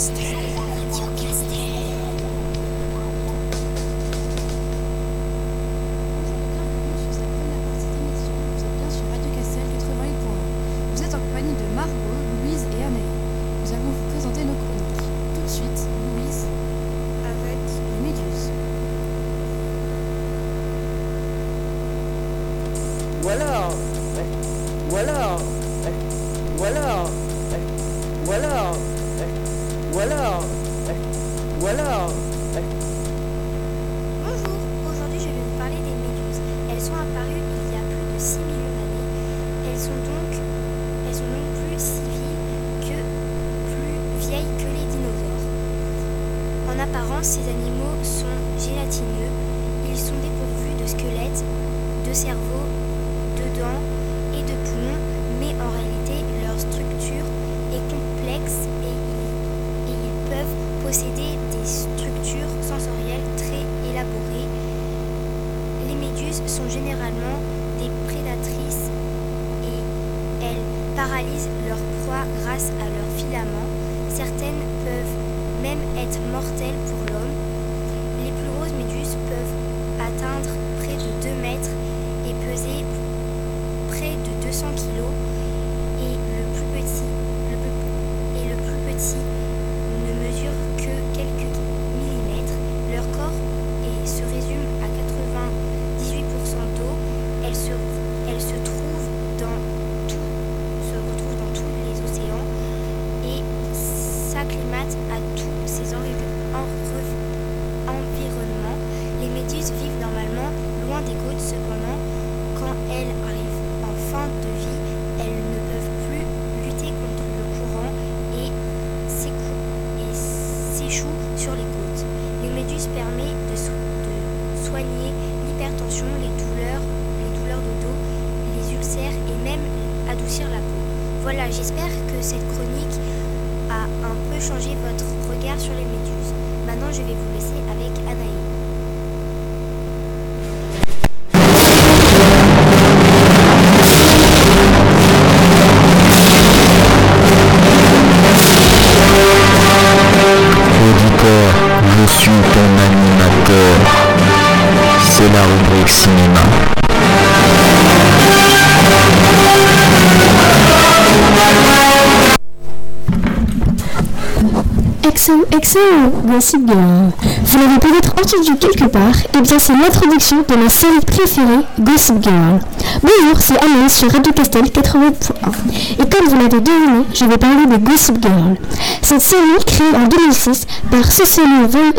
Castel. Ces animaux sont gélatineux. Ils sont dépourvus de squelette, de cerveau, de dents et de poumons, mais en réalité leur structure est complexe et, ils peuvent posséder des structures sensorielles très élaborées. Les méduses sont généralement des prédatrices et elles paralysent leur proie grâce à excellent, Gossip Girl. Vous l'avez peut-être entendu quelque part, et eh bien c'est l'introduction de ma série préférée, Gossip Girl. Bonjour, c'est Anaïs sur Radio Castel 80.1. Et comme vous l'avez deviné, je vais parler de Gossip Girl. Cette série, créée en 2006 par Cecily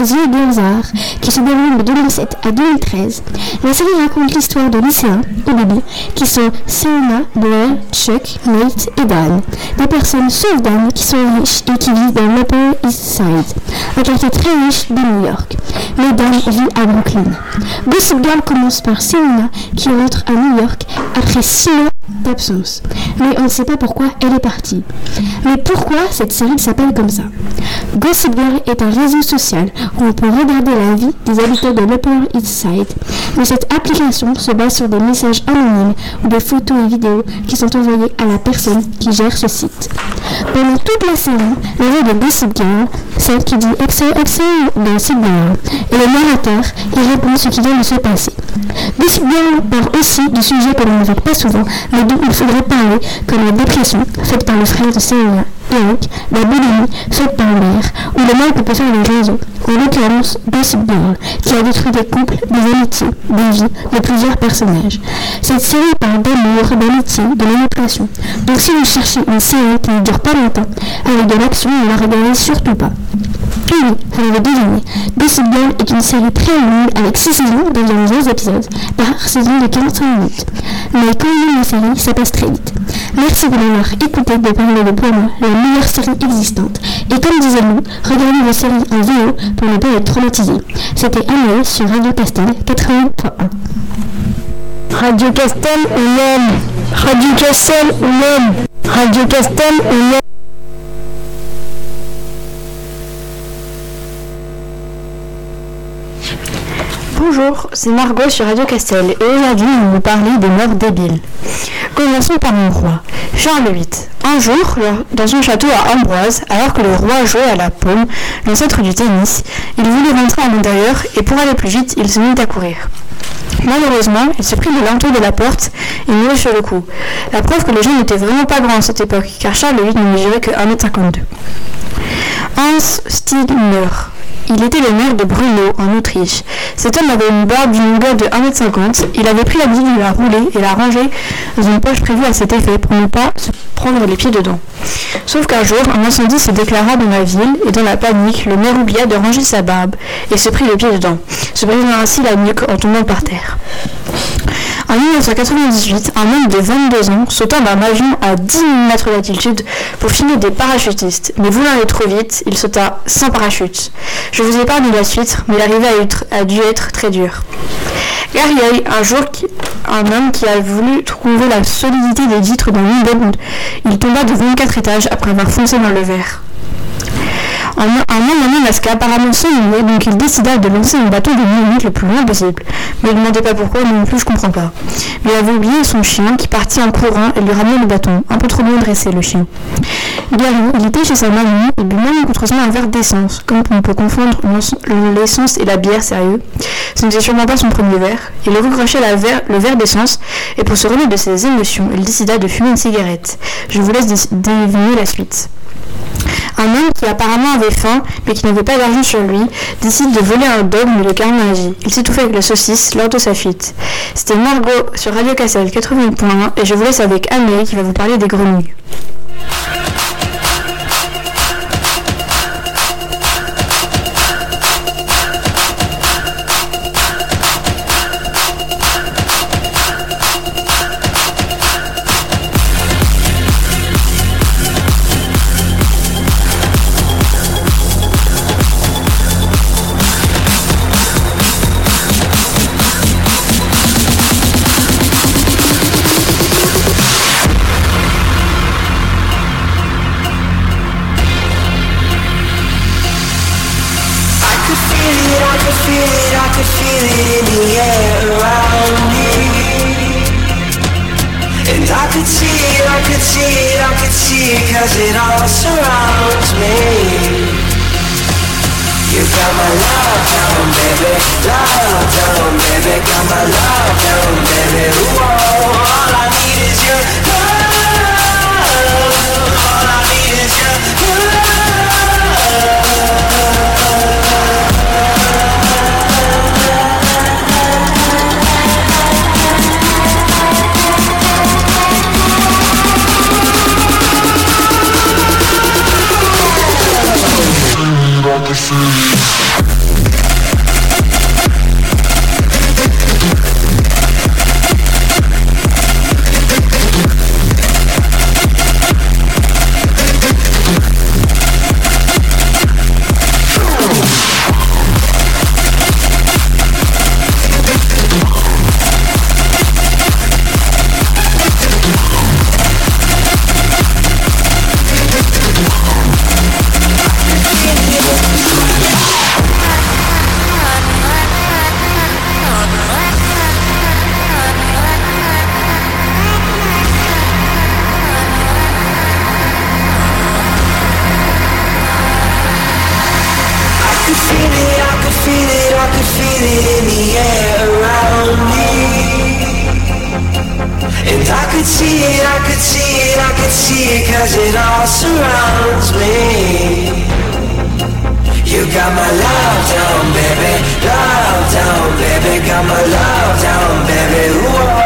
Ziegonzar, qui se déroule de 2007 à 2013, la série raconte l'histoire de lycéens, au début, qui sont Serena, Blair, Chuck, Nate et Dan. Des personnes sauf Dan qui sont riches et qui vivent dans l'Upper East Side, un quartier très riche de New York. Mais Dan vit à Brooklyn. Gossip Girl commence par Serena qui rentre à New York après six mois d'absence. Mais on ne sait pas pourquoi elle est partie. Mais pourquoi cette série s'appelle comme ça? Gossip Girl est un réseau social où on peut regarder la vie des habitants de l'Upper East Side. Mais cette application se base sur des messages anonymes ou des photos et vidéos qui sont envoyés à la personne qui gère ce site. Pendant toute la série, la voix de Gossip Girl, celle qui dit XOXO dans Girl, et le narrateur, il répond ce qui vient de se passer. Girl parle aussi du sujet que l'on n'évoque pas souvent, mais dont il faudrait parler, comme la dépression, faite par le frère de Serena, Eric, la boulimie, faite par mère, ou le mal que peut faire les réseaux, en l'occurrence Gossip Girl, qui a détruit des couples, des amitiés, des vies de plusieurs personnages. Cette série parle d'amour, d'amitié, de manipulation. Donc si vous cherchez une série qui ne dure pas longtemps, avec de l'action, ne la regardez surtout pas. Oui, vous l'avez deviné, Girl est une série très longue avec 6 saisons d'environ 11 épisodes par saison de 45 minutes. Mais quand on aime la série, ça passe très vite. Merci de m'avoir écouté de parler de pour moi la meilleure série existante. Et comme disait nous, regardez vos séries en vidéo pour ne pas être traumatisé. C'était Anaïs sur Radio Castel 80.1. Radio Castel, on Radio Castel, on Radio Castel, on Bonjour, c'est Margot sur Radio Castel et aujourd'hui nous vous parler des morts débiles. Commençons par mon roi, Charles VIII. Un jour, dans son château à Ambroise, alors que le roi jouait à la paume, l'ancêtre du tennis, il voulut rentrer à l'intérieur et pour aller plus vite, il se mit à courir. Malheureusement, il se prit le linteau de la porte et mourut sur le coup. La preuve que les gens n'étaient vraiment pas grands à cette époque, car Charles VIII ne mesurait que 1m52. Hans Stigner il était le maire de Brno, en Autriche. Cet homme avait une barbe d'une longueur de 1m50. Il avait pris l'habitude de la rouler et la ranger dans une poche prévue à cet effet pour ne pas se prendre les pieds dedans. Sauf qu'un jour, un incendie se déclara dans la ville et dans la panique, le maire oublia de ranger sa barbe et se prit le pied dedans, se brisant ainsi la nuque en tombant par terre. En 1998, un homme de 22 ans sauta d'un avion à 10 000 mètres d'altitude pour filmer des parachutistes, mais voulant aller trop vite, il sauta sans parachute. Je vous épargne la suite, mais l'arrivée a, dû être très dure. Gary un jour, un homme qui a voulu trouver la solidité des vitres dans l'île Il tomba de 24 étages après avoir foncé dans le verre. Un, homme en Alaska apparemment s'ennuyait, donc il décida de lancer un bateau de minutes le plus loin possible. Mais ne demandez pas pourquoi, non plus je comprends pas. Mais il avait oublié son chien qui partit en courant et lui ramenait le bâton, un peu trop bien dressé le chien. Gary, il était chez sa mamie et lui même contreusement un verre d'essence. Comme on peut confondre l'essence et la bière, sérieux. Ce n'était sûrement pas son premier verre. Il recrochait le verre d'essence et pour se remettre de ses émotions, il décida de fumer une cigarette. Je vous laisse deviner la suite. Un homme qui apparemment avait faim, mais qui n'avait pas d'argent sur lui, décide de voler un dog, mais le carnet agit. Il s'étouffait avec la saucisse lors de sa fuite. C'était Margot sur Radio Cassel 80.1 et je vous laisse avec Amélie qui va vous parler des grenouilles. surrounds me. You got my love down, baby. Love down, baby. Got my love down, baby. Whoa, oh, all I need is your love. All I need is your love surrounds me. You got my love down, baby, love down, baby, got my love down, baby. Whoa.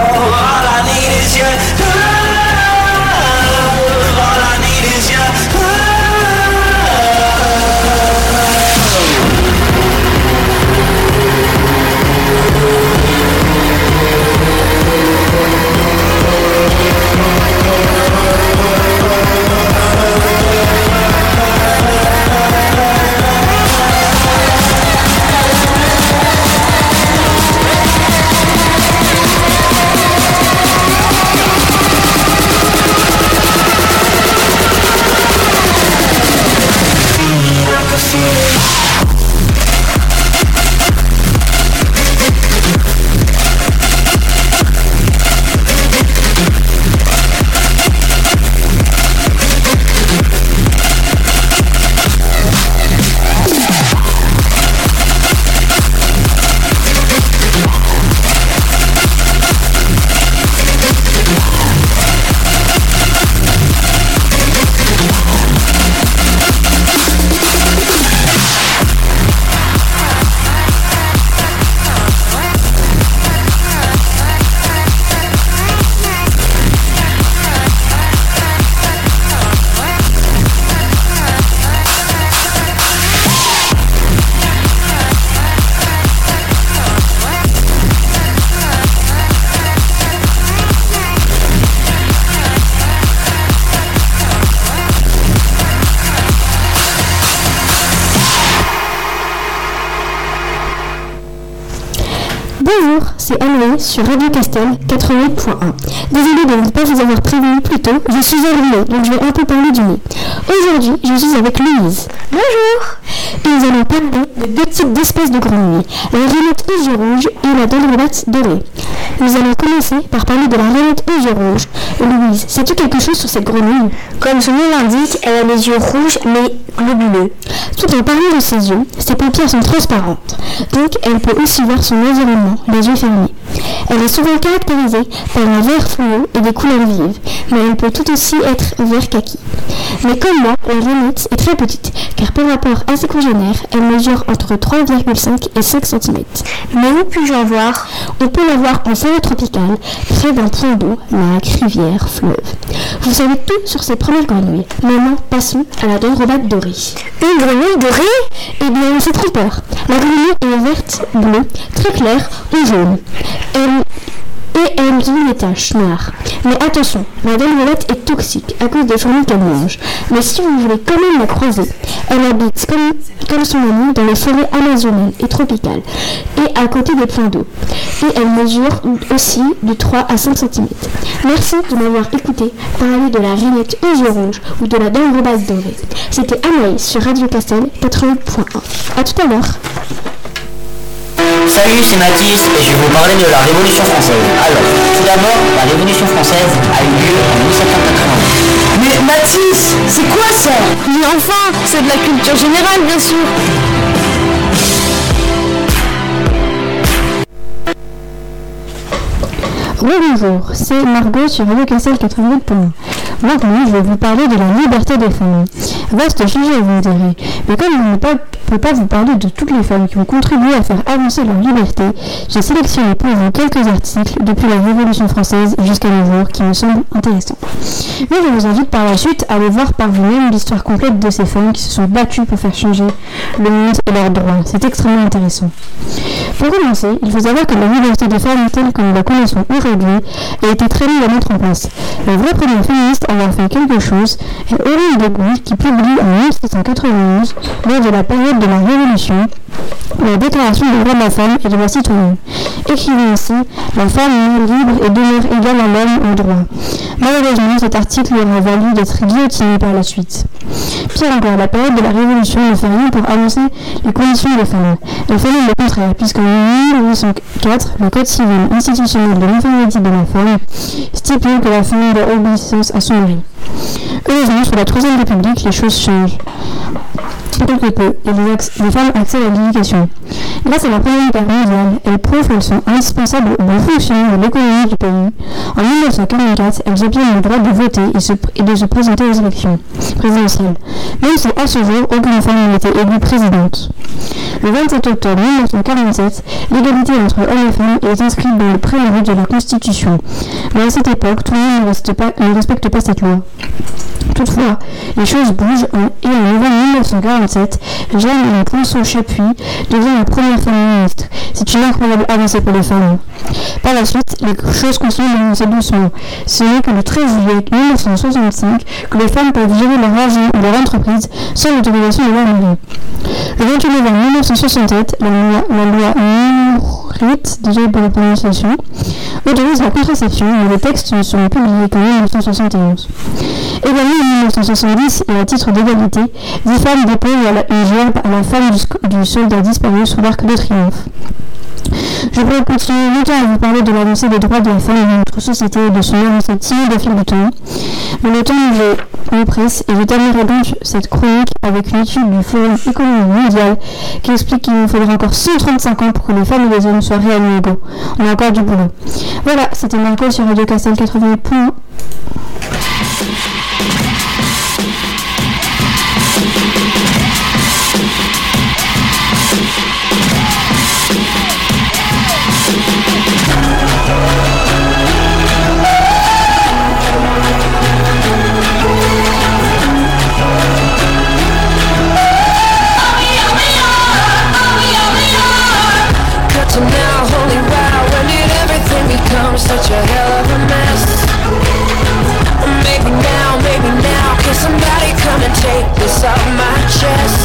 Bonjour, c'est Anne sur Radio Castel 88.1. Désolée de ne pas vous avoir prévenu plus tôt, je suis enrhumée, donc je vais un peu parler du nez. Aujourd'hui, je suis avec Louise. Bonjour Et nous allons parler de deux types d'espèces de grenouilles, la aux rouge et la dendrobate dorée. Nous allons commencer par parler de la rainette aux rouge. Louise, sais-tu quelque chose sur cette grenouille? Comme son nom l'indique, elle a les yeux rouges mais globuleux. Tout en parlant de ses yeux, ses paupières sont transparentes, donc elle peut aussi voir son environnement, les yeux fermés. Elle est souvent caractérisée par un vert fluo et des couleurs vives, mais elle peut tout aussi être vert kaki. Mais comme moi, la rainette est très petite, car par rapport à ses congénères, elle mesure entre 3,5 et 5 cm. Mais où puis-je en voir? On peut la voir en forêt tropicale, près d'un point d'eau, lac, rivière, fleuve. Vous savez tout sur ces premières grenouilles. Maintenant, passons à la dendrobate dorée. Une grenouille dorée? Eh bien, c'est trompeur. La grenouille est verte, bleue, très claire ou jaune. Elle elle dit les taches noires. Mais attention, la dendrobate est toxique à cause des fourmis qu'elle mange. Mais si vous voulez quand même la croiser, elle habite comme, son ami dans les forêts amazoniennes et tropicales et à côté des points d'eau. Et elle mesure aussi de 3 à 5 cm. Merci de m'avoir écouté parler de la rainette aux yeux ou de la dendrobate dorée. C'était Anaïs sur Radio Castel 88.1. A tout à l'heure. Salut, c'est Mathis et je vais vous parler de la Révolution française. Alors, tout d'abord, la Révolution française a eu lieu en 1789. Mais Mathis, c'est quoi ça? Mais enfin, c'est de la culture générale bien sûr Bonjour, c'est Margot sur Radio Castel 88.1. Maintenant, je vais vous parler de la liberté des femmes. Vaste sujet, vous me direz. Mais comme je ne peux pas, vous parler de toutes les femmes qui ont contribué à faire avancer leur liberté, j'ai sélectionné pour vous quelques articles depuis la Révolution française jusqu'à nos jours qui me semblent intéressants. Mais je vous invite par la suite à aller voir par vous-même l'histoire complète de ces femmes qui se sont battues pour faire changer le monde et leurs droits. C'est extrêmement intéressant. Pour commencer, il faut savoir que la liberté des femmes telle que nous la connaissons aujourd'hui a été très longue à mettre en place. La vraie première féministe à avoir fait quelque chose est Aurélie de qui publie en 1791, lors de la période de la Révolution, la Déclaration des droits de la femme et de la citoyenne, écrivant ainsi La femme est libre et demeure égale à l'homme au droit. Malheureusement, cet article lui aura valu d'être guillotiné par la suite. Pire encore, la période de la Révolution ne fait rien pour avancer les conditions des femmes. Elle fait le contraire, puisqu'en 1804, le Code civil institutionnel de l'infériorité de la femme stipule que la femme doit obéissance à son mari. Heureusement, sous la Troisième République, les choses changent. Et les, femmes accèdent à l'éducation. Grâce à la Première Guerre mondiale, elles prouvent qu'elles sont indispensables au bon fonctionnement de l'économie du pays. En 1944, elles obtiennent le droit de voter et, de se présenter aux élections présidentielles, même si à ce jour, aucune femme n'a été élue présidente. Le 27 octobre 1947, l'égalité entre hommes et femmes est inscrite dans le préambule de la Constitution. Mais à cette époque, tout le monde ne respecte pas, cette loi. Toutefois, les choses bougent en- et en novembre 1947, Jeanne Poinçon Chapuis devient la première femme ministre. C'est une incroyable avancée pour les femmes. Par la suite, les choses continuent d'avancer doucement. Ce n'est que le 13 juillet 1965 que les femmes peuvent gérer leur argent ou leur entreprise sans l'autorisation de leur mari. Le 28 novembre 1967, la loi, la loi Nourrit, désolé pour la prononciation, autorise la contraception, mais les textes ne seront publiés qu'en 1971. Également en 1970, et à titre d'égalité, dix femmes déposent une gerbe à la femme du, soldat disparu sous l'arc de triomphe. Je pourrais continuer longtemps à vous parler de l'avancée des droits de la femme dans notre société et de son avancée fil du temps. Mais le temps nous presse et je terminerai donc cette chronique avec une étude du Forum économique mondial qui explique qu'il nous faudra encore 135 ans pour que les femmes et les hommes soient réellement égaux. On a encore du boulot. Voilà, c'était Marco sur Radio Castel 88. Cut off my chest?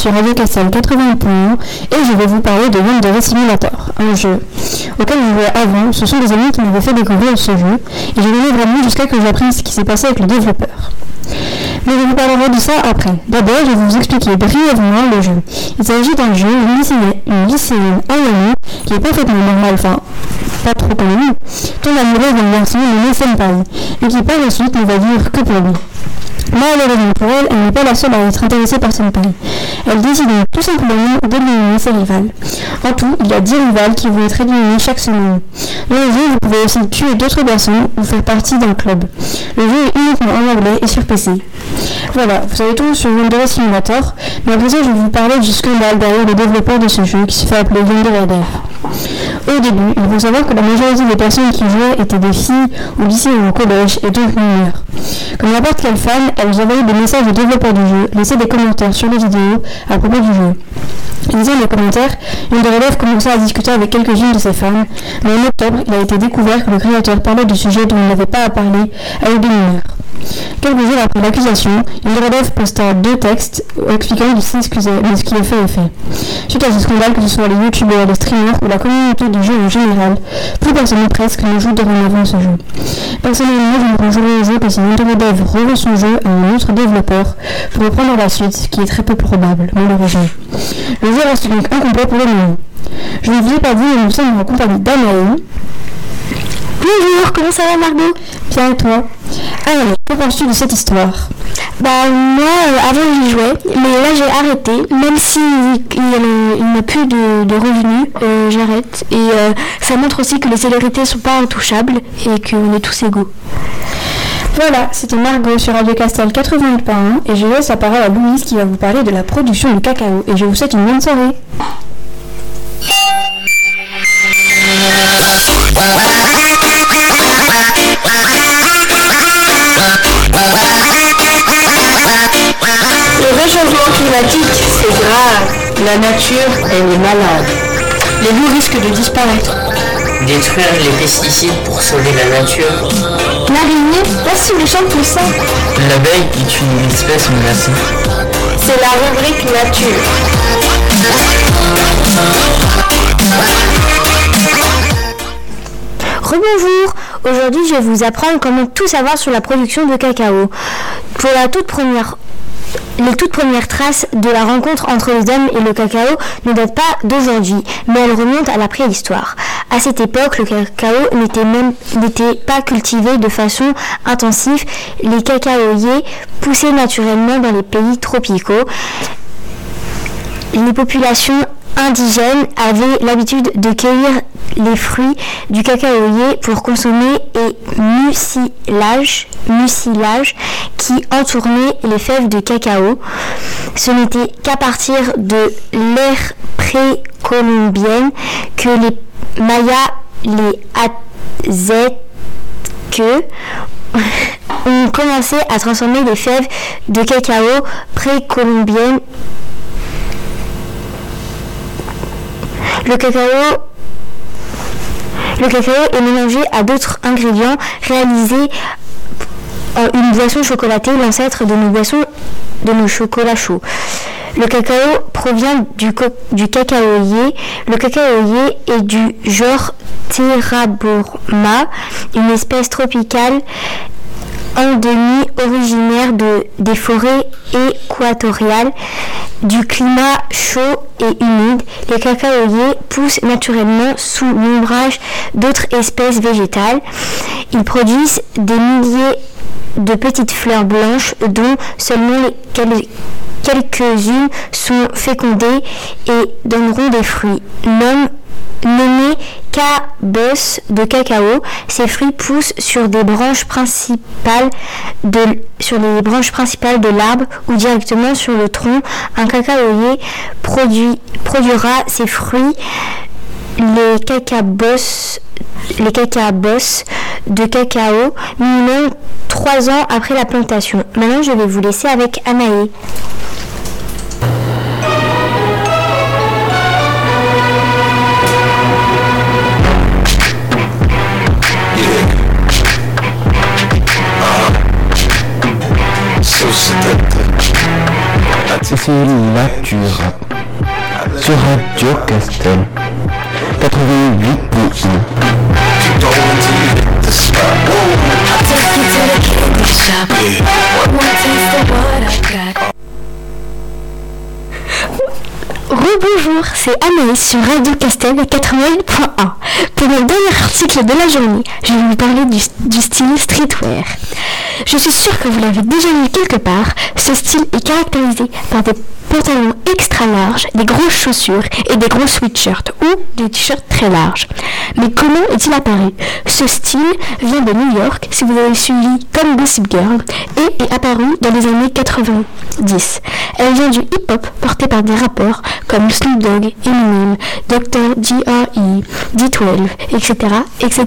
Sur Radio Castel 80.1 et je vais vous parler de Wonder Simulator, un jeu auquel je jouais avant. Ce sont des amis qui m'avaient fait découvrir ce jeu et j'ai donné vraiment jusqu'à que j'apprenne ce qui s'est passé avec le développeur. Mais je vous parlerai de ça après. D'abord, je vais vous expliquer brièvement le jeu. Il s'agit d'un jeu, une lycéenne, lycéenne qui est parfaitement normale, enfin, pas trop nous, tombe amoureuse d'un garçon nommé Senpai, et qui par la suite ne va vivre que pour lui. Malheureusement pour elle, elle n'est pas la seule à être intéressée par Senpai. Elle décide donc tout simplement d'éliminer ses rivales. En tout, il y a 10 rivales qui vont être éliminées chaque semaine. Dans le jeu, vous pouvez aussi tuer d'autres personnes ou faire partie d'un club. Le jeu est uniquement en anglais et sur PC. Voilà, vous savez tout sur Wonder Simulator, mais après ça, je vais vous parler du scandale derrière le développeur de ce jeu qui se fait appeler Wonder Au début, il faut savoir que la majorité des personnes qui jouaient étaient des filles au lycée ou au collège et donc mineures. Comme n'importe quelle femme, elles envoyaient des messages aux développeurs du jeu, laissaient des commentaires sur les vidéos à propos du jeu. Lisant les commentaires, une des élèves commença à discuter avec quelques-unes de ces femmes, mais en octobre, il a été découvert que le créateur parlait du sujet dont il n'avait pas à parler avec des mineurs. Quelques jours après l'accusation, élève posta deux textes expliquant qu'il s'excusait, mais ce qui est fait est fait. Suite à ce scandale, que ce soit les youtubeurs, les streamers ou la communauté du jeu en général, plus personne presque ne joue dorénavant ce jeu. Personnellement, je me rends au jeu que si Dev revend son jeu à un autre développeur pour reprendre la suite, ce qui est très peu probable, malheureusement. Le jeu reste donc incomplet pour le moment. Je ne vous ai pas dit, mais nous sommes en compagnie d'Anaï. Bonjour, comment ça va Margot? Bien et toi? Alors, que penses-tu de cette histoire? Bah moi, euh, avant j'y jouais, mais là j'ai arrêté. Même s'il il, n'a plus de, revenus, euh, j'arrête. Et euh, ça montre aussi que les célébrités sont pas intouchables et qu'on est tous égaux. Voilà, c'était Margot sur Radio Castel 80.1 et je laisse la parole à Louise qui va vous parler de la production du cacao et je vous souhaite une bonne soirée. réchauffement climatique, c'est grave. La nature, elle est malade. Les loups risquent de disparaître. Détruire les pesticides pour sauver la nature. L'araignée, pas si méchante que ça. L'abeille est une espèce menacée. C'est la rubrique nature. Rebonjour Aujourd'hui, je vais vous apprendre comment tout savoir sur la production de cacao. Pour la toute première les toutes premières traces de la rencontre entre les hommes et le cacao ne datent pas d'aujourd'hui, mais elles remontent à la préhistoire. À cette époque, le cacao n'était même n'était pas cultivé de façon intensive. Les cacaoyers poussaient naturellement dans les pays tropicaux. Les populations indigènes avaient l'habitude de cueillir les fruits du cacaoyer pour consommer et mucilage, qui entournait les fèves de cacao. Ce n'était qu'à partir de l'ère précolombienne que les Mayas, les Aztèques ont commencé à transformer les fèves de cacao précolombiennes Le cacao est mélangé à d'autres ingrédients réalisés en une boisson chocolatée, l'ancêtre de nos boissons, de nos chocolats chauds. Le cacao provient du, du. Le cacaoyer est du genre Theraborma, une espèce tropicale endémie originaire de, des forêts équatoriales du climat chaud et humide, les cacaoyers poussent naturellement sous l'ombrage d'autres espèces végétales. Ils produisent des milliers de petites fleurs blanches dont seulement quelques-unes sont fécondées et donneront des fruits. K-boss de cacao, ces fruits poussent sur des branches principales de, les branches principales de l'arbre ou directement sur le tronc. Un cacaoyer produira ces fruits. Les cacabos, les de cacao minimum 3 ans après la plantation. Maintenant, je vais vous laisser avec Anaï. Rap sur Radio Castel. 88.1 Rebonjour, c'est Anaïs sur Radio Castel 88.1. Pour mon dernier article de la journée, je vais vous parler du, du style streetwear. Je suis sûre que vous l'avez déjà vu quelque part, ce style est caractérisé par des pantalons extra larges, des grosses chaussures et des gros sweatshirts ou des t-shirts très larges. Mais comment est-il apparu? Ce style vient de New York, si vous avez suivi comme Gossip Girl, et est apparu dans les années 90. Elle vient du hip-hop porté par des rappeurs comme Snoop Dogg, Eminem, Dr. Dre, D12, etc., etc.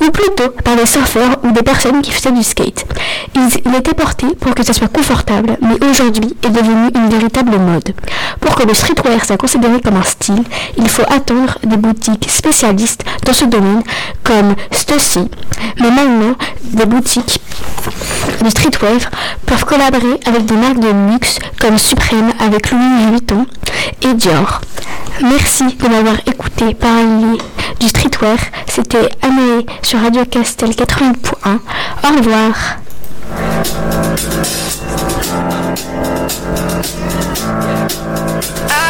Ou plutôt par des surfeurs ou des personnes qui faisaient du skate. Il, il était porté pour que ça soit confortable, mais aujourd'hui est devenu une véritable mode. Pour que le streetwear soit considéré comme un style, il faut attendre des boutiques spécialistes dans ce domaine comme Stussy. Mais maintenant, des boutiques de streetwear peuvent collaborer avec des marques de luxe comme Supreme avec Louis Vuitton et Dior. Merci de m'avoir écouté parler du streetwear. C'était Amélie sur Radio Castel 80.1. Au revoir. I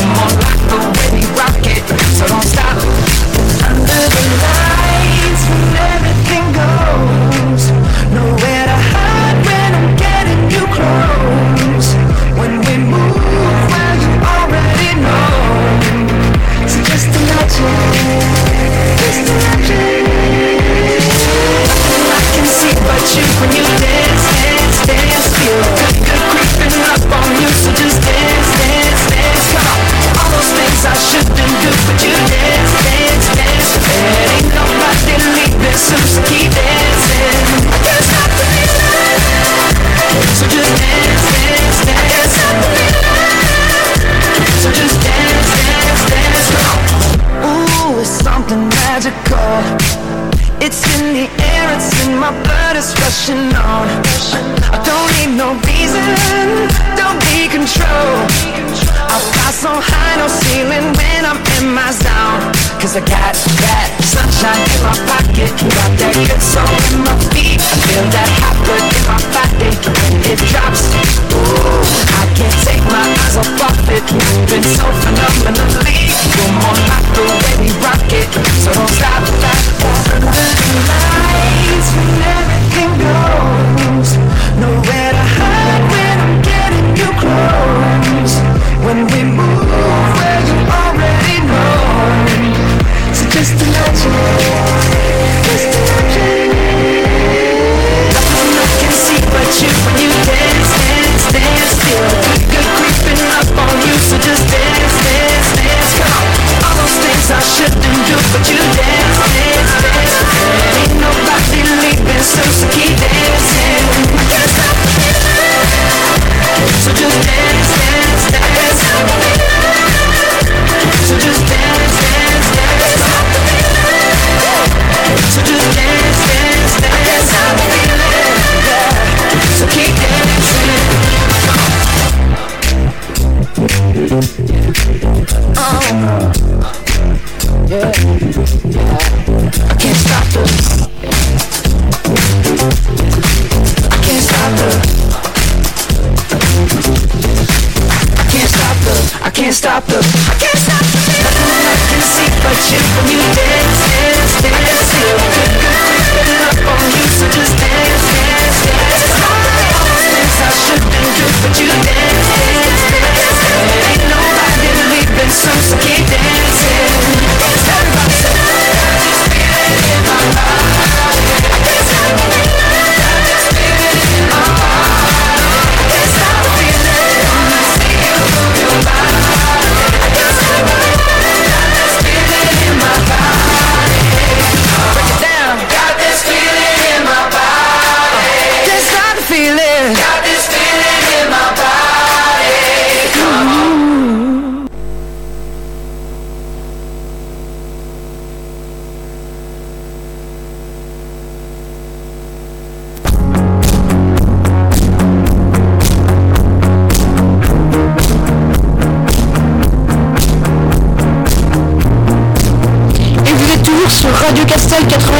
More like so don't stop. Under the lights, when everything goes, nowhere to hide when I'm getting you close. When we move, well you already know. So just imagine, just imagine. Nothing I can see but you when you dance, I shouldn't do, but you dance, dance, dance. There ain't nobody leaving, so keep dancing. So just dance, dance, dance. So just dance, dance, dance. Ooh, it's something magical. It's in the air, it's in my blood, it's rushing on. I don't need no reason, don't be control. I fly so high, no ceiling when I'm in my zone. Cause I got that sunshine in my pocket, got that good soul in my feet. I feel that hot blood in my body when it drops. Ooh, I can't take my eyes off of it. Been so phenomenally. You're more like the way we rock it, so don't stop that. Under the lights, when everything goes, nowhere to hide When we move,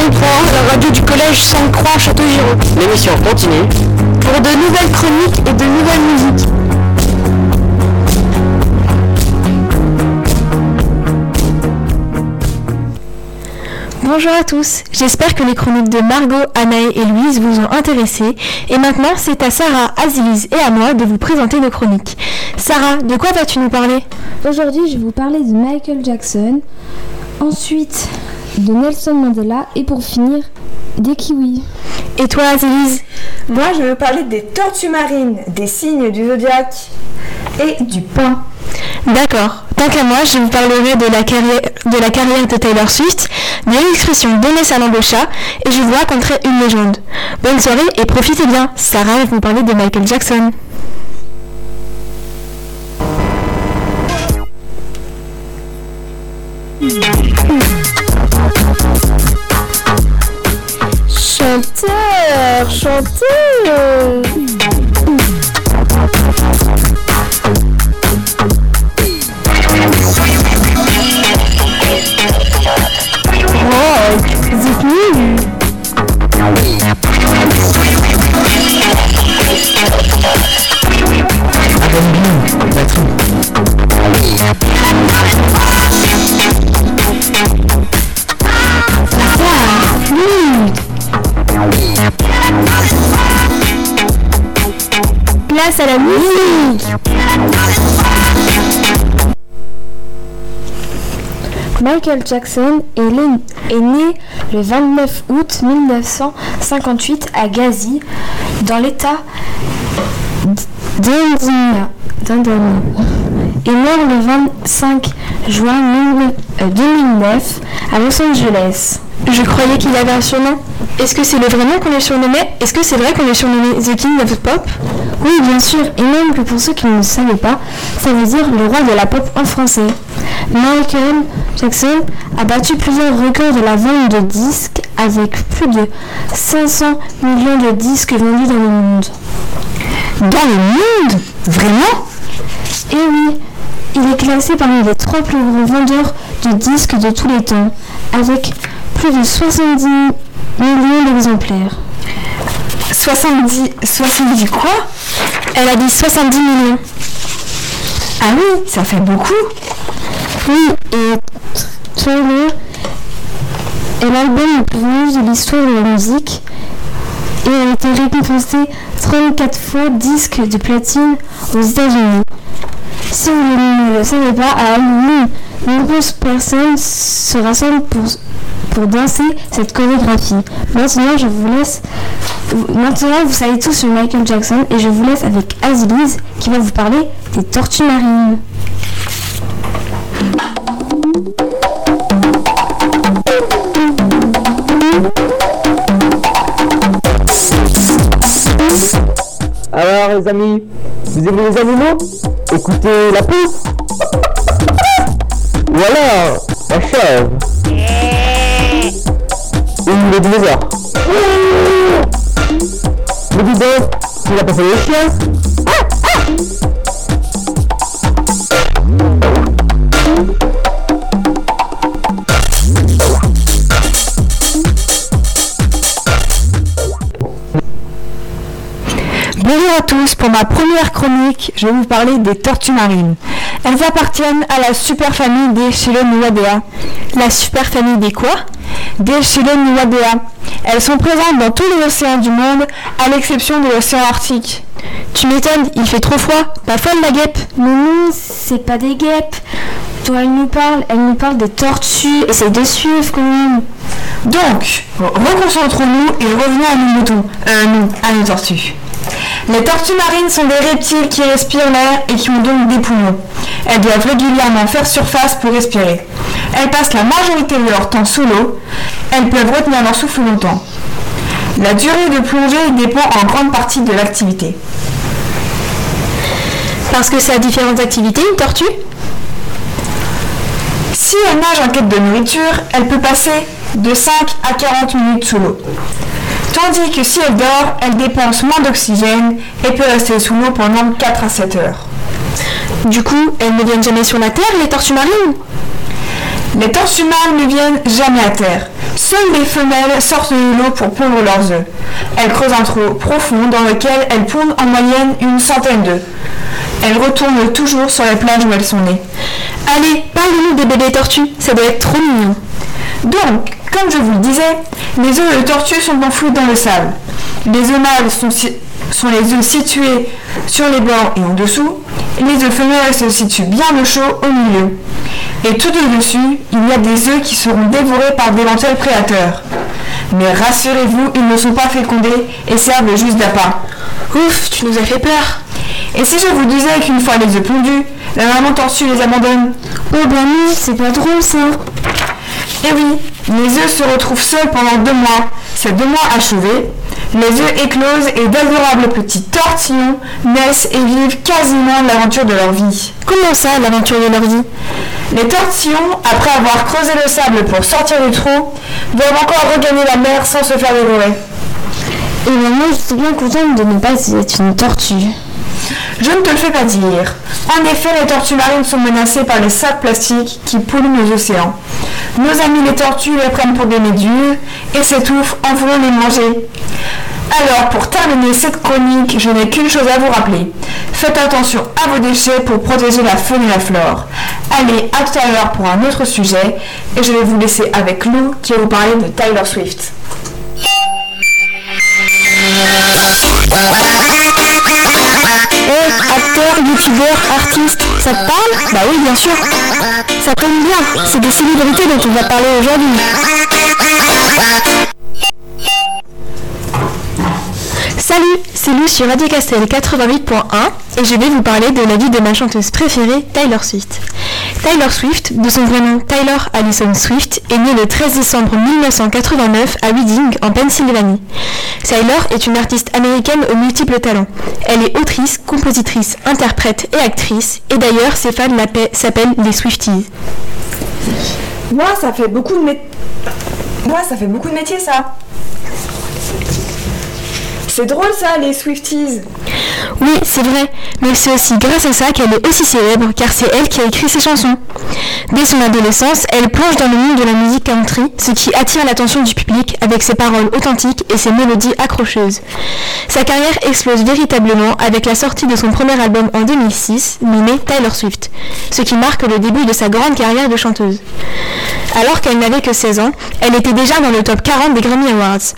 Castel 83, la radio du collège Sainte-Croix Château-Giraud. L'émission continue. Pour de nouvelles chroniques et de nouvelles musiques. Bonjour à tous, j'espère que les chroniques de Margot, Anaë et Louise vous ont intéressé. Et maintenant, c'est à Sarah, Aziz et à moi de vous présenter nos chroniques. Sarah, de quoi vas-tu nous parler? Aujourd'hui, je vais vous parler de Michael Jackson, ensuite de Nelson Mandela et pour finir, des kiwis. Et toi, Aziz Moi, je vais vous parler des tortues marines, des signes du zodiaque et du pain. D'accord. Tant qu'à moi, je vous parlerai de la carrière de, la carrière de Taylor Swift, de l'expression donner sa langue au chat, et je vous raconterai une légende. Bonne soirée et profitez bien. Sarah va vous parler de Michael Jackson. that too. Is it me? Michael Jackson est, né le 29 août 1958 à Gazi, dans l'état d'Indiana. Il mort le 25 juin 2009 à Los Angeles. Je croyais qu'il avait un surnom. Est-ce que c'est le vrai nom qu'on est surnommé? Est-ce que c'est vrai qu'on est surnommé The King of Pop? Oui, bien sûr. Et même que pour ceux qui ne le savaient pas, ça veut dire le roi de la pop en français. Michael Jackson a battu plusieurs records de la vente de disques avec plus de 500 millions de disques vendus dans le monde. Dans le monde? Vraiment? Et oui, il est classé parmi les trois plus gros vendeurs de disques de tous les temps, avec plus de 70 millions d'exemplaires. 70, 70 quoi? Elle a dit 70 millions. Ah oui, ça fait beaucoup. Oui, et Thriller est l'album le plus vendu de l'histoire de la musique et a été récompensé 34 fois disque de platine aux États-Unis. Si vous ne le savez pas, à Halloween, nombreuses personnes se rassemblent pour, pour danser cette chorégraphie. Maintenant, je vous laisse. Maintenant, vous savez tout sur Michael Jackson et je vous laisse avec Aziz qui va vous parler des tortues marines. Alors les amis, vous aimez les animaux? Écoutez la pouffe Voilà, Bonjour à tous, pour ma première chronique, je vais vous parler des tortues marines. Elles appartiennent à la super famille des Chilonuadea. La super famille des quoi? Des Chilonuadea. Elles sont présentes dans tous les océans du monde, à l'exception de l'océan Arctique. Tu m'étonnes, il fait trop froid. Pas folle la guêpe Non, non, c'est pas des guêpes. Dont elle nous parle, elle nous parle des tortues. Essaye de suivre quand même. Donc, reconcentrons-nous et revenons à nos moutons, euh, à nos tortues. Les tortues marines sont des reptiles qui respirent l'air et qui ont donc des poumons. Elles doivent régulièrement faire surface pour respirer. Elles passent la majorité de leur temps sous l'eau. Elles peuvent retenir leur souffle longtemps. La durée de plongée dépend en grande partie de l'activité. Parce que c'est à différentes activités, une tortue? Si elle nage en quête de nourriture, elle peut passer de 5 à 40 minutes sous l'eau. Tandis que si elle dort, elle dépense moins d'oxygène et peut rester sous l'eau pendant 4 à 7 heures. Du coup, elles ne viennent jamais sur la Terre, les tortues marines? Les tortues mâles ne viennent jamais à terre. Seules les femelles sortent de l'eau pour pondre leurs œufs. Elles creusent un trou profond dans lequel elles pondent en moyenne une centaine d'œufs. Elles retournent toujours sur les plages où elles sont nées. Allez, parlez-nous des bébés tortues, ça doit être trop mignon. Donc, comme je vous le disais, les œufs de tortue sont enfouis dans le sable. Les œufs mâles sont, sont les œufs situés sur les bords et en dessous. Les œufs femelles se situent bien au chaud au milieu. Et tout au-dessus, il y a des œufs qui seront dévorés par d'éventuels prédateurs. Mais rassurez-vous, ils ne sont pas fécondés et servent juste d'appât. Ouf, tu nous as fait peur. Et si je vous disais qu'une fois les œufs pondus, la maman tortue les abandonne? Oh ben non, c'est pas drôle ça. Eh oui, les œufs se retrouvent seuls pendant deux mois. Ces deux mois achevés, les œufs éclosent et d'adorables petits tortillons naissent et vivent quasiment l'aventure de leur vie. Comment ça, l'aventure de leur vie? Les tortillons, après avoir creusé le sable pour sortir du trou, doivent encore regagner la mer sans se faire dévorer. Et je suis bien contente de ne pas être une tortue. Je ne te le fais pas dire. En effet, les tortues marines sont menacées par les sacs plastiques qui polluent nos océans. Nos amis les tortues les prennent pour des méduses et s'étouffent en voulant les manger. Alors, pour terminer cette chronique, je n'ai qu'une chose à vous rappeler. Faites attention à vos déchets pour protéger la faune et la flore. Allez, à tout à l'heure pour un autre sujet et je vais vous laisser avec Lou qui va vous parler de Tyler Swift. Eh, acteur, youtubeur, artiste, ça te parle? Bah oui, bien sûr. Ça tombe bien, c'est des célébrités dont on va parler aujourd'hui. Salut, c'est Lou sur Radio Castel 88.1 et je vais vous parler de la vie de ma chanteuse préférée, Tyler Swift. Tyler Swift, de son vrai nom Tyler Allison Swift, est née le 13 décembre 1989 à Reading, en Pennsylvanie. Tyler est une artiste américaine aux multiples talents. Elle est autrice, compositrice, interprète et actrice, et d'ailleurs ses fans s'appellent les Swifties. Moi, ça fait beaucoup de. Moi, ça fait beaucoup de métiers, ça. C'est drôle ça, les Swifties. Oui, c'est vrai, mais c'est aussi grâce à ça qu'elle est aussi célèbre, car c'est elle qui a écrit ses chansons. Dès son adolescence, elle plonge dans le monde de la musique country, ce qui attire l'attention du public avec ses paroles authentiques et ses mélodies accrocheuses. Sa carrière explose véritablement avec la sortie de son premier album en 2006, nommé Tyler Swift, ce qui marque le début de sa grande carrière de chanteuse. Alors qu'elle n'avait que 16 ans, elle était déjà dans le top 40 des Grammy Awards.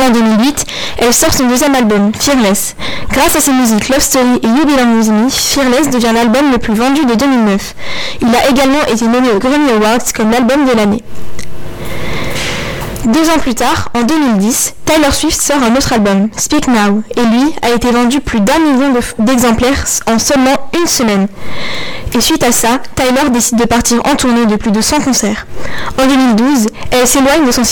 En 2008, elle sort son deuxième album, Fearless. Grâce à ses musiques Love Story et You Belong With Me, Fearless devient l'album le plus vendu de 2009. Il a également été nommé aux Grammy Awards comme l'album de l'année. Deux ans plus tard, en 2010, Tyler Swift sort un autre album, Speak Now, et lui a été vendu plus d'un million d'exemplaires en seulement une semaine. Et suite à ça, Tyler décide de partir en tournée de plus de 100 concerts. En 2012, elle s'éloigne de, son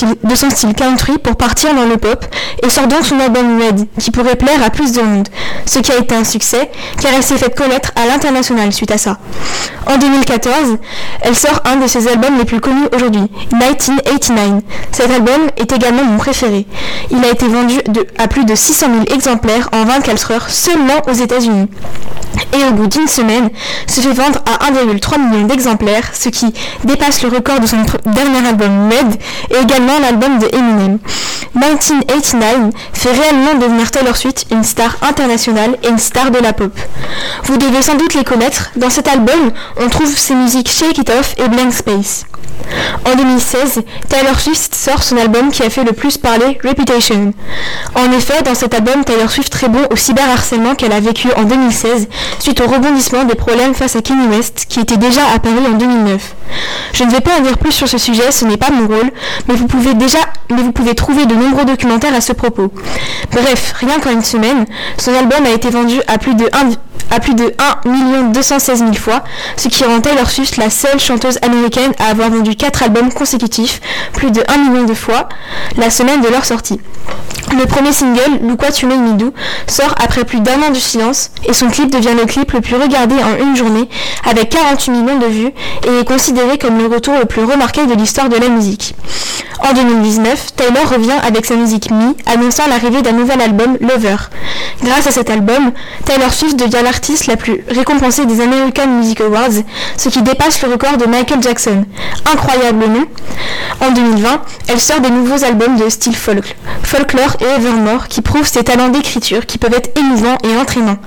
style- country pour partir dans le pop et sort donc son album Red, qui pourrait plaire à plus de monde, ce qui a été un succès car elle s'est fait connaître à l'international suite à ça. En 2014, elle sort un de ses albums les plus connus aujourd'hui, 1989. Cet album est également mon préféré. Il a été vendu à plus de 600 000 exemplaires en 24 heures seulement aux États-Unis. Et au bout d'une semaine, se fait vendre à 1,3 million d'exemplaires, ce qui dépasse le record de son dernier album Red et également l'album de Eminem. 1989 fait réellement devenir Taylor Swift une star internationale et une star de la pop. Vous devez sans doute les connaître, dans cet album, on trouve ses musiques Shake It Off et Blank Space. En 2016, Taylor Swift sort son album qui a fait le plus parler, Reputation. En effet, dans cet album, Taylor Swift répond au cyberharcèlement qu'elle a vécu en 2016 suite au rebondissement des problèmes face à Kanye West qui était déjà apparu en 2009. Je ne vais pas en dire plus sur ce sujet, ce n'est pas mon rôle, mais vous pouvez déjà, mais vous pouvez trouver de nombreux documentaires à ce propos. Bref, rien qu'en une semaine, son album a été vendu à plus de 1, à plus de 1 216 000 fois, ce qui rend Taylor Swift la seule chanteuse américaine à avoir vendu 4 albums consécutifs, plus de 1 million de fois, la semaine de leur sortie. Le premier single, Look What You Me sort après plus d'un an de silence et son clip devient le clip le plus regardé en une journée avec 48 millions de vues et est considéré comme le retour le plus remarqué de l'histoire de la musique. En 2019, Taylor revient avec sa musique Me, annonçant l'arrivée d'un nouvel album, Lover. Grâce à cet album, Taylor Swift devient l'art- la plus récompensée des American Music Awards, ce qui dépasse le record de Michael Jackson. Incroyable, non? En 2020, elle sort des nouveaux albums de style folk, folklore et Evermore qui prouvent ses talents d'écriture qui peuvent être émouvants et entraînants.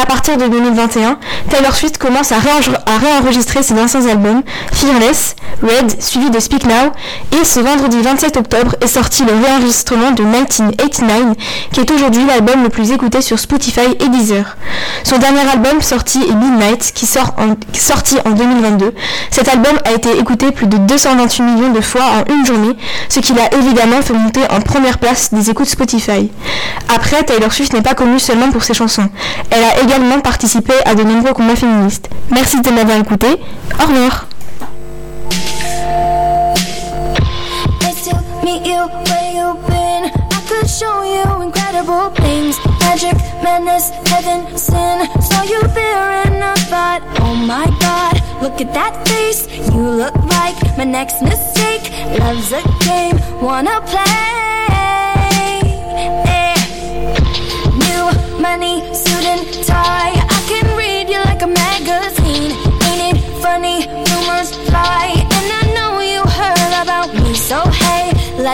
À partir de 2021, Taylor Swift commence à, à réenregistrer ses anciens albums, Fearless, Red, suivi de Speak Now, et ce vendredi 27 octobre est sorti le réenregistrement de 1989, qui est aujourd'hui l'album le plus écouté sur Spotify et Deezer. Son dernier album sorti est Midnight, qui sort en, sorti en 2022. Cet album a été écouté plus de 228 millions de fois en une journée, ce qui l'a évidemment fait monter en première place des écoutes Spotify. Après, Taylor Swift n'est pas connue seulement pour ses chansons. Elle a également participé à de nombreux combats féministes. Merci de m'avoir écouté. Au revoir. Madness, heaven, sin. Saw you there and I thought, oh my god Look at that face, you look like my next mistake. Love's a game, wanna play. Eh. New money, suit and tie. I can read you like a magazine. Ain't it funny, rumors fly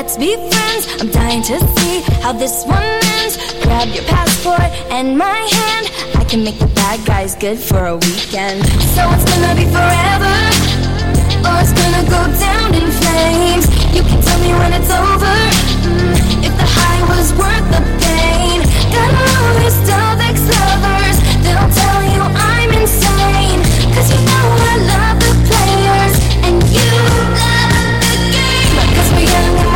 Let's be friends, I'm dying to see how this one ends. Grab your passport and my hand. I can make the bad guys good for a weekend. So it's gonna be forever Or it's gonna go down in flames. You can tell me when it's over mm, If the high was worth the pain. Got all these dumb ex-lovers. They'll tell you I'm insane Cause you know I love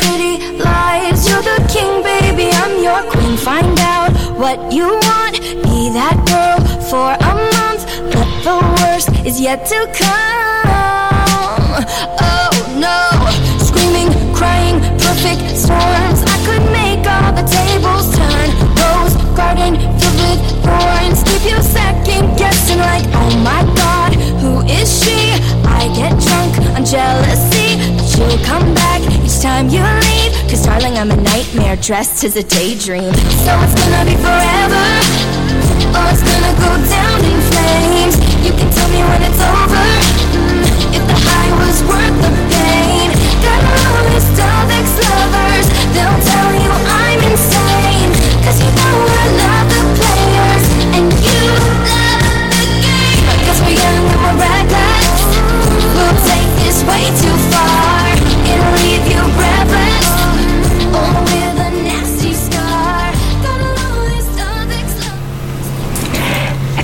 pretty lies. You're the king, baby, I'm your queen. Find out what you want. Be that girl for a month. But the worst is yet to come. Oh no. Screaming, crying, perfect storms. I could make all the tables turn. Rose garden nightmare dressed as a daydream. So it's gonna be forever Or it's gonna go down in flames. You can tell me when it's over mm, If the high was worth the pain. Got all these dumb ex-lovers They'll tell you I'm insane. Cause you know I love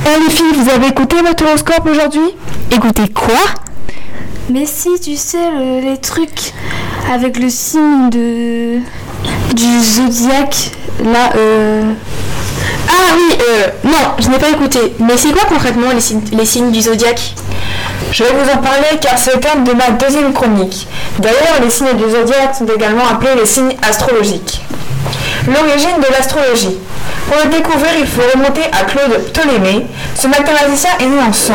Eh les filles, vous avez écouté votre horoscope aujourd'hui? Écoutez quoi? Mais si, tu sais, le- les trucs avec le signe de du zodiaque, là, euh... Ah oui, euh, non, je n'ai pas écouté. Mais c'est quoi concrètement les signes, les signes du zodiaque? Je vais vous en parler car c'est le thème de ma deuxième chronique. D'ailleurs, les signes du zodiaque sont également appelés les signes astrologiques. L'origine de l'astrologie. Pour le découvrir, il faut remonter à Claude Ptolémée. Ce mathématicien est né en 100.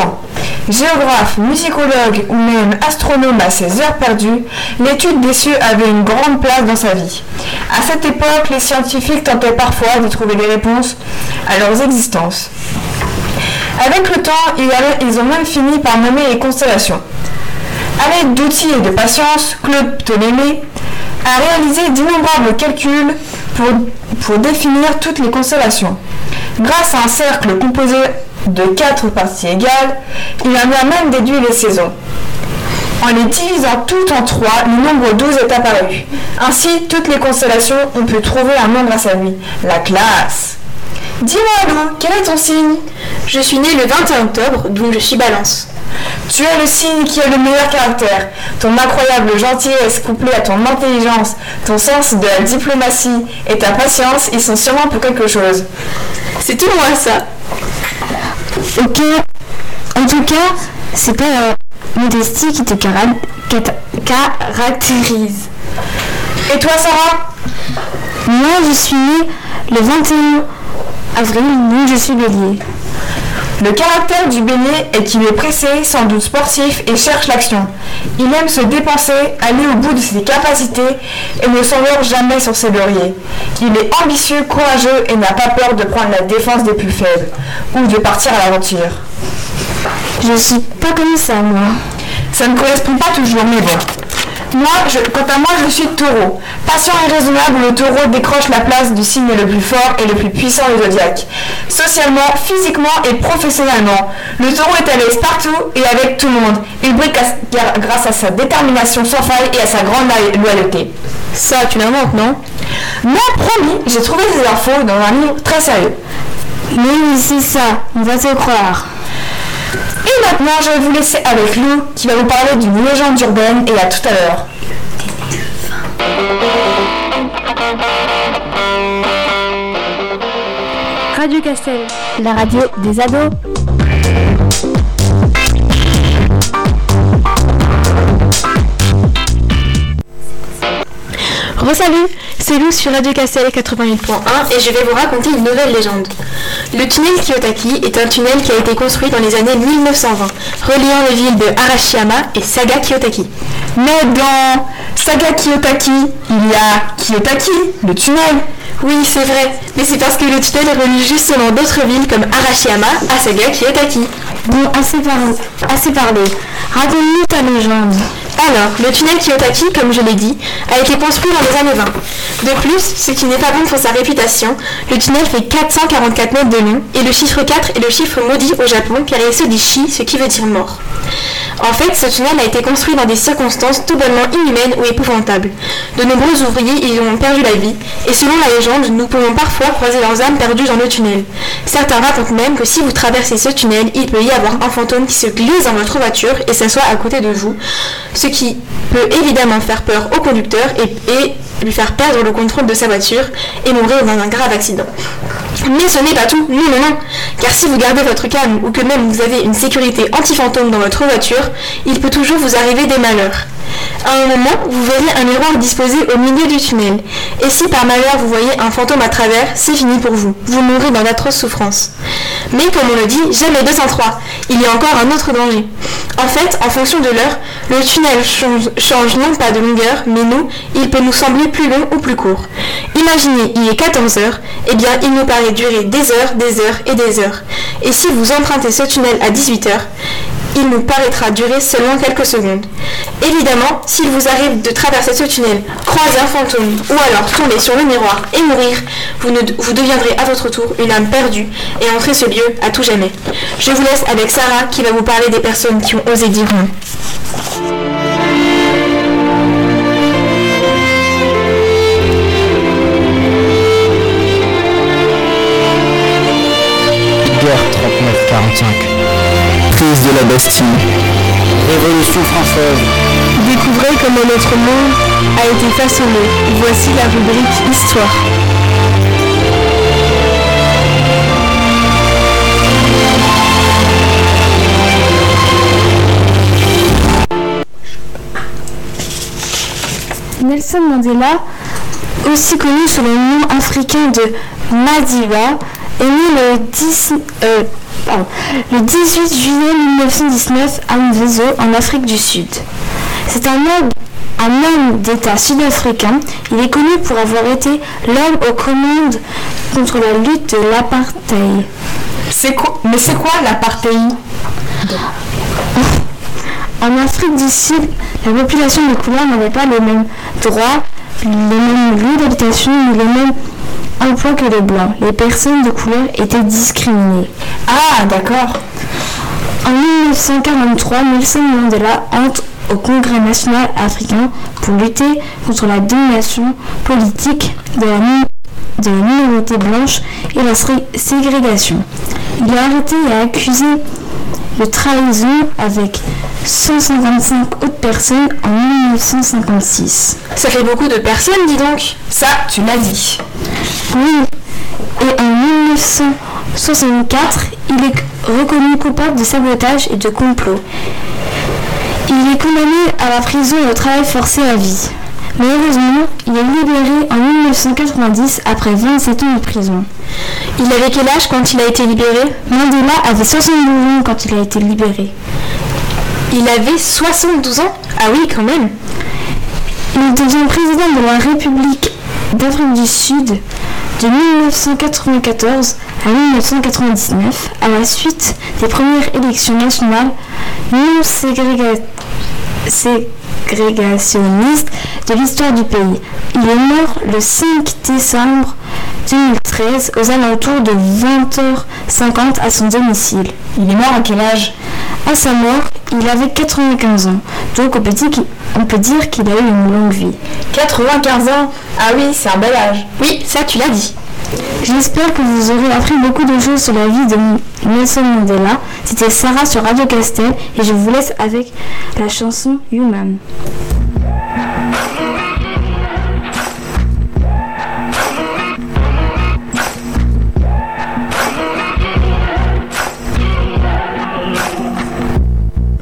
Géographe, musicologue ou même astronome à ses heures perdues, l'étude des cieux avait une grande place dans sa vie. À cette époque, les scientifiques tentaient parfois de trouver des réponses à leurs existences. Avec le temps, ils ont même fini par nommer les constellations. À l'aide d'outils et de patience, Claude Ptolémée a réalisé d'innombrables calculs pour, pour définir toutes les constellations. Grâce à un cercle composé de quatre parties égales, il en a même déduit les saisons. En les divisant toutes en trois, le nombre 12 est apparu. Ainsi, toutes les constellations, on peut trouver un nom grâce à lui. La classe Dis-moi, Lou, quel est ton signe? Je suis née le 21 octobre, donc je suis balance. Tu es le signe qui a le meilleur caractère. Ton incroyable gentillesse couplée à ton intelligence, ton sens de la diplomatie et ta patience, ils sont sûrement pour quelque chose. C'est tout moi ça. Ok. En tout cas, c'est pas la modestie qui te cara- caractérise. Et toi, Sarah? Moi, je suis née le 21 avril, donc je suis bélier. Le caractère du bélier est qu'il est pressé, sans doute sportif et cherche l'action. Il aime se dépenser, aller au bout de ses capacités et ne s'endort jamais sur ses lauriers. Il est ambitieux, courageux et n'a pas peur de prendre la défense des plus faibles ou de partir à l'aventure. Je suis pas comme ça, moi. Ça ne correspond pas toujours, mais bon. Moi, je- quant à moi, je suis taureau. Patient et raisonnable, le taureau décroche la place du signe le plus fort et le plus puissant du zodiaque. Socialement, physiquement et professionnellement, le taureau est à l'aise partout et avec tout le monde. Il brille grâce à sa détermination sans faille et à sa grande lo- loyauté. Ça, tu l'inventes, non? Non, promis, j'ai trouvé ces infos dans un livre très sérieux. Mais oui, c'est ça, on va te croire. Et maintenant, je vais vous laisser avec Lou qui va vous parler d'une légende urbaine et à tout à l'heure. Radio Castel, la radio des ados. Resalut, c'est Lou sur Radio Castel 88.1 et je vais vous raconter une nouvelle légende. Le tunnel Kiyotaki est un tunnel qui a été construit dans les années 1920, reliant les villes de Arashiyama et Saga Kiyotaki. Mais dans Saga Kiyotaki, il y a Kiyotaki, le tunnel. Oui, c'est vrai, mais c'est parce que le tunnel relie justement d'autres villes comme Arashiyama à Saga Kiyotaki. Bon, assez, par- assez parlé. Raconte-nous ta légende. Alors, le tunnel Kiyotaki, comme je l'ai dit, a été construit dans les années 20. De plus, ce qui n'est pas bon pour sa réputation, le tunnel fait 444 mètres de long et le chiffre 4 est le chiffre maudit au Japon car il se dit Shi, ce qui veut dire mort. En fait, ce tunnel a été construit dans des circonstances tout bonnement inhumaines ou épouvantables. De nombreux ouvriers y ont perdu la vie, et selon la légende, nous pouvons parfois croiser leurs âmes perdues dans le tunnel. Certains racontent même que si vous traversez ce tunnel, il peut y avoir un fantôme qui se glisse dans votre voiture et s'assoit à côté de vous, ce qui peut évidemment faire peur au conducteur et, lui faire perdre le contrôle de sa voiture et mourir dans un grave accident. Mais ce n'est pas tout, non, non, non, car si vous gardez votre calme ou que même vous avez une sécurité anti-fantôme dans votre voiture, il peut toujours vous arriver des malheurs. À un moment, vous verrez un miroir disposé au milieu du tunnel, et si par malheur vous voyez un fantôme à travers, c'est fini pour vous, vous mourrez dans d'atroces souffrances. Mais comme on le dit, jamais 203, il y a encore un autre danger. En fait, en fonction de l'heure, le tunnel change, change non pas de longueur, mais nous, il peut nous sembler plus long ou plus court. Imaginez, il est 14 heures, eh bien il nous paraît durer des heures, des heures et des heures. Et si vous empruntez ce tunnel à 18 heures, il nous paraîtra durer seulement quelques secondes. Évidemment, s'il vous arrive de traverser ce tunnel, croiser un fantôme ou alors tomber sur le miroir et mourir, vous, deviendrez à votre tour une âme perdue et entrez ce lieu à tout jamais. Je vous laisse avec Sarah qui va vous parler des personnes qui ont osé dire non. Révolution française. Découvrez comment notre monde a été façonné. Voici la rubrique Histoire. Nelson Mandela, aussi connu sous le nom africain de Madiba, est né le, 10 euh, pardon, le 18 juillet 1919 à Mvezo, en Afrique du Sud. C'est un homme, un homme d'État sud-africain. Il est connu pour avoir été l'homme aux commandes contre la lutte de l'apartheid. C'est quoi Mais c'est quoi l'apartheid? En Afrique du Sud, la population de couleur n'avait pas les mêmes droits, les mêmes lieux d'habitation ni les mêmes emplois que les blancs. Les personnes de couleur étaient discriminées. Ah, d'accord. En 1943, Nelson Mandela entre au Congrès national africain pour lutter contre la domination politique de la, mi- de la minorité blanche et la sé- ségrégation. Il est arrêté et accusé de trahison avec 155 autres personnes en 1956. Ça fait beaucoup de personnes, dis donc. Ça, tu l'as dit. Oui, et en 1964, il est reconnu coupable de sabotage et de complot. Il est condamné à la prison et au travail forcé à vie. Malheureusement, il est libéré en 1990 après 27 ans de prison. Il avait quel âge quand il a été libéré? Mandela avait 72 ans quand il a été libéré. Il avait 72 ans? Ah oui, quand même. Il devient président de la République d'Afrique du Sud de 1994 à 1999 à la suite des premières élections nationales non ségrégationnistes de l'histoire du pays. Il est mort le 5 décembre 2013 aux alentours de 20h50 à son domicile. Il est mort à quel âge? À sa mort, il avait 95 ans. Donc on peut dire qu'il, on peut dire qu'il a eu une longue vie. 95 ans? Ah oui, c'est un bel âge. Oui, ça tu l'as dit. J'espère que vous aurez appris beaucoup de choses sur la vie de Nelson Mandela. C'était Sarah sur Radio Castel et je vous laisse avec la chanson Human.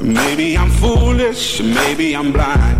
Maybe I'm foolish, maybe I'm blind.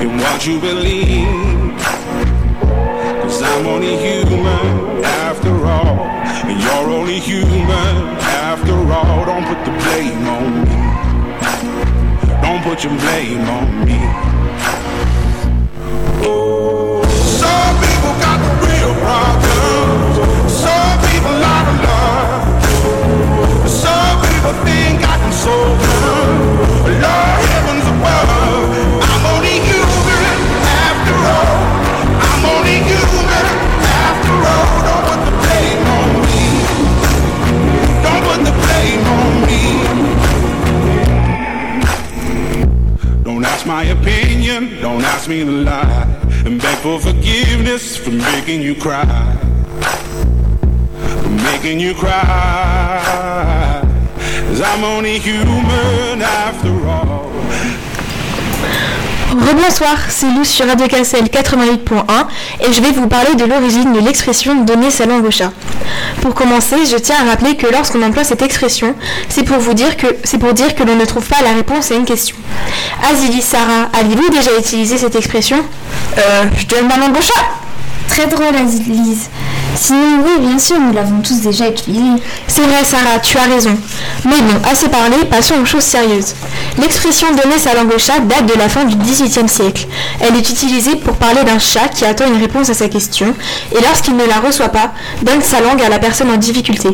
in what you believe? Cause I'm only human after all. And you're only human after all. Don't put the blame on me. Don't put your blame on me. Some people got the real problems. Some people out of love. Some people think I can solve them. Don't ask me to lie. And beg for forgiveness for making you cry. For making you cry. Cause I'm only human after all. Rebonsoir, c'est Lou sur Radio Cassel 88.1 et je vais vous parler de l'origine de l'expression donner sa langue au chat. Pour commencer, je tiens à rappeler que lorsqu'on emploie cette expression, c'est pour vous dire que c'est pour dire que l'on ne trouve pas la réponse à une question. Azili, Sarah, avez-vous déjà utilisé cette expression? Euh, je donne ma langue au chat Très drôle, Lise. Sinon, oui, bien sûr, nous l'avons tous déjà utilisé. C'est vrai, Sarah, tu as raison. Mais bon, assez parlé, passons aux choses sérieuses. L'expression donner sa langue au chat date de la fin du XVIIIe siècle. Elle est utilisée pour parler d'un chat qui attend une réponse à sa question et lorsqu'il ne la reçoit pas, donne sa langue à la personne en difficulté.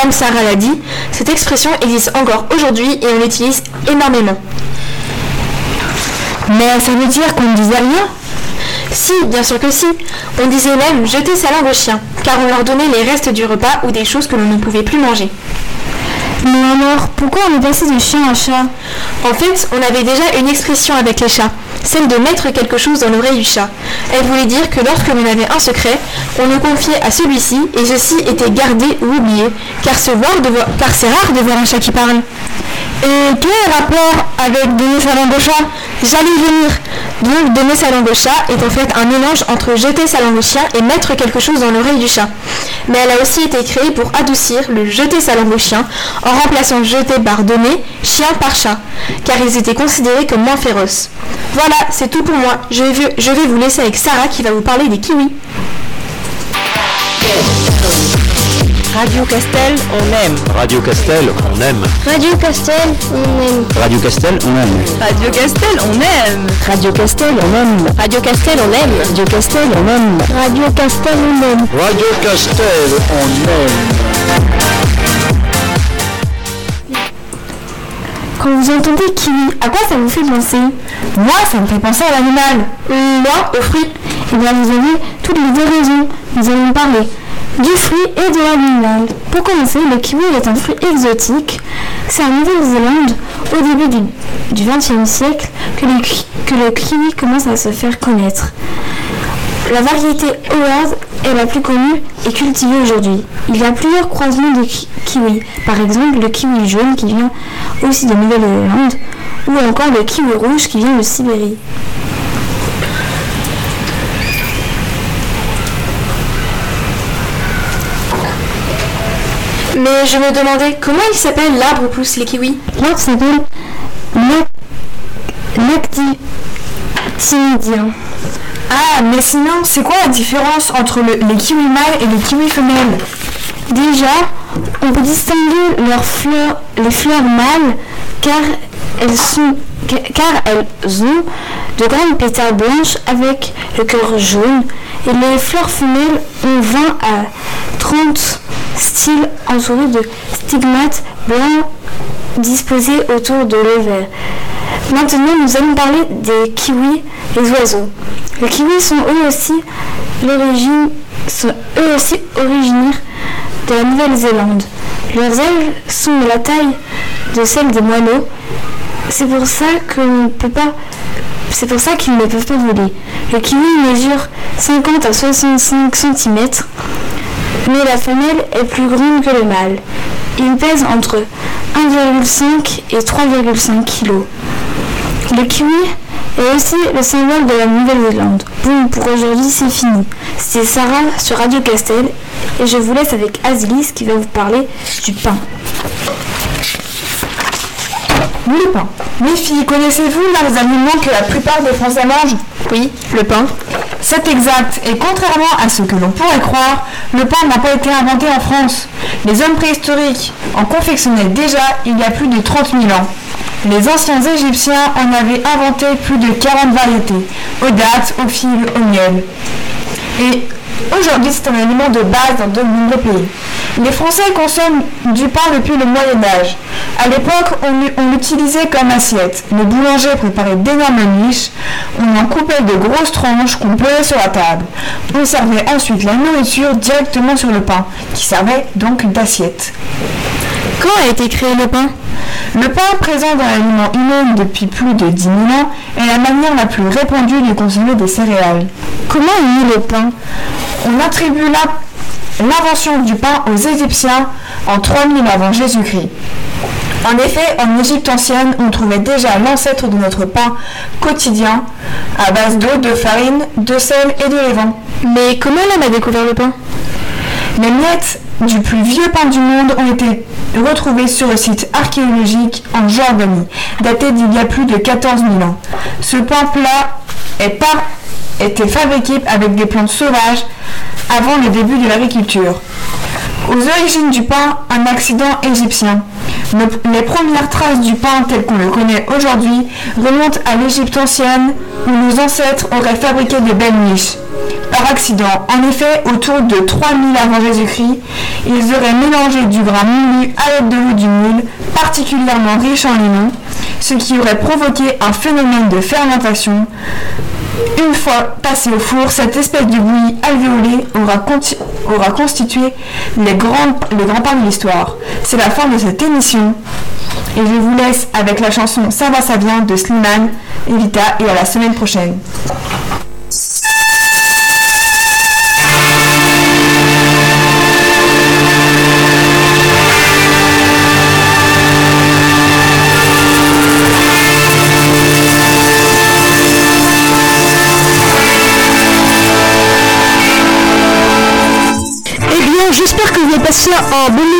Comme Sarah l'a dit, cette expression existe encore aujourd'hui et on l'utilise énormément. Mais ça veut dire qu'on ne disait rien? Si, bien sûr que si. On disait même jeter sa langue aux chiens, car on leur donnait les restes du repas ou des choses que l'on ne pouvait plus manger. Mais alors, pourquoi on est passé de chien à chat? En fait, on avait déjà une expression avec les chats, celle de mettre quelque chose dans l'oreille du chat. Elle voulait dire que lorsque l'on avait un secret, on le confiait à celui-ci et ceci était gardé ou oublié, car, c'est rare de voir un chat qui parle. Et quel est le rapport avec donner sa langue au chat J'allais venir. Donc donner sa langue au chat est en fait un mélange entre jeter sa langue au chien et mettre quelque chose dans l'oreille du chat. Mais elle a aussi été créée pour adoucir le jeter sa langue au chien en remplaçant jeter par donner, chien par chat, car ils étaient considérés comme moins féroces. Voilà, c'est tout pour moi. Je vais vous laisser avec Sarah qui va vous parler des kiwis. Radio Castel, on aime. Radio Castel, on aime. Radio Castel, on aime. Radio Castel, on aime. Radio Castel, on aime. Radio Castel, on aime. Radio Castel, on aime. Radio Castel, on aime. Radio Castel, on aime. Radio Castel, on aime. Quand vous entendez kiwi, à quoi ça vous fait penser Moi, ça me fait penser à l'animal. Moi, aux fruits. Eh bien, vous avez toutes les deux raisons. Nous allons parler du fruit et de l'animal. Pour commencer, le kiwi est un fruit exotique. C'est en Nouvelle-Zélande, au début du XXe siècle, que le, kiwi commence à se faire connaître. La variété Howard est la plus connue et cultivée aujourd'hui. Il y a plusieurs croisements de ki- kiwi. Par exemple, le kiwi jaune qui vient aussi de Nouvelle-Zélande ou encore le kiwi rouge qui vient de Sibérie. Mais je me demandais comment il s'appelle l'arbre où poussent les kiwis. L'arbre s'appelle l'actinidien. Ah, mais sinon, c'est quoi la différence entre le- les kiwis mâles et les kiwis femelles? Déjà, on peut distinguer leurs fleurs, les fleurs mâles car elles, sont, car elles ont de grandes pétales blanches avec le cœur jaune. Et les fleurs femelles ont 20 à 30 styles entourés de stigmates blancs disposés autour de l'ovaire. Maintenant, nous allons parler des kiwis, les oiseaux. Les kiwis sont eux aussi originaires de la Nouvelle-Zélande. Leurs ailes sont de la taille de celles des moineaux. C'est pour ça c'est pour ça qu'ils ne peuvent pas voler. Le kiwi mesure 50 à 65 cm, mais la femelle est plus grande que le mâle. Il pèse entre 1,5 et 3,5 kg. Le kiwi est aussi le symbole de la Nouvelle-Zélande. Bon, pour aujourd'hui, c'est fini. C'était Sarah sur Radio Castel et je vous laisse avec Azilis qui va vous parler du pain. Le pain. Mes filles, connaissez-vous l'un des aliments que la plupart des Français mangent? Oui, le pain. C'est exact, et contrairement à ce que l'on pourrait croire, le pain n'a pas été inventé en France. Les hommes préhistoriques en confectionnaient déjà il y a plus de 30 000 ans. Les anciens Égyptiens en avaient inventé plus de 40 variétés, aux dattes, aux figues, au miel. Et aujourd'hui, c'est un aliment de base dans de nombreux pays. Les Français consomment du pain depuis le Moyen Âge. À l'époque, on, l'u- on l'utilisait comme assiette. Les boulangers préparaient d'énormes niches. On en coupait de grosses tranches qu'on posait sur la table. On servait ensuite la nourriture directement sur le pain, qui servait donc d'assiette. Quand a été créé le pain? Le pain, présent dans l'aliment humain depuis plus de 10 000 ans, est la manière la plus répandue de consommer des céréales. Comment est né le pain? On attribue la- l'invention du pain aux Égyptiens en 3000 avant Jésus-Christ. En effet, en Égypte ancienne, on trouvait déjà l'ancêtre de notre pain quotidien à base d'eau, de farine, de sel et de levain. Mais comment l'homme a découvert le pain? Les miettes du plus vieux pain du monde ont été retrouvées sur le site archéologique en Jordanie, daté d'il y a plus de 14 000 ans. Ce pain plat est par- était fabriqué avec des plantes sauvages avant le début de l'agriculture. Aux origines du pain, un accident égyptien. Les premières traces du pain tel qu'on le connaît aujourd'hui remontent à l'Égypte ancienne où nos ancêtres auraient fabriqué de belles niches. Par accident, en effet, autour de 3000 avant Jésus-Christ, ils auraient mélangé du grain moulu à l'aide de l'eau du moule, particulièrement riche en limon, ce qui aurait provoqué un phénomène de fermentation. Une fois passé au four, cette espèce de bouillie alvéolée aura, constitué les, grands- les grands pains de l'histoire. C'est la fin de cette émission. Et je vous laisse avec la chanson Ça va, ça vient de Slimane, Evita, et à la semaine prochaine. Eh bien,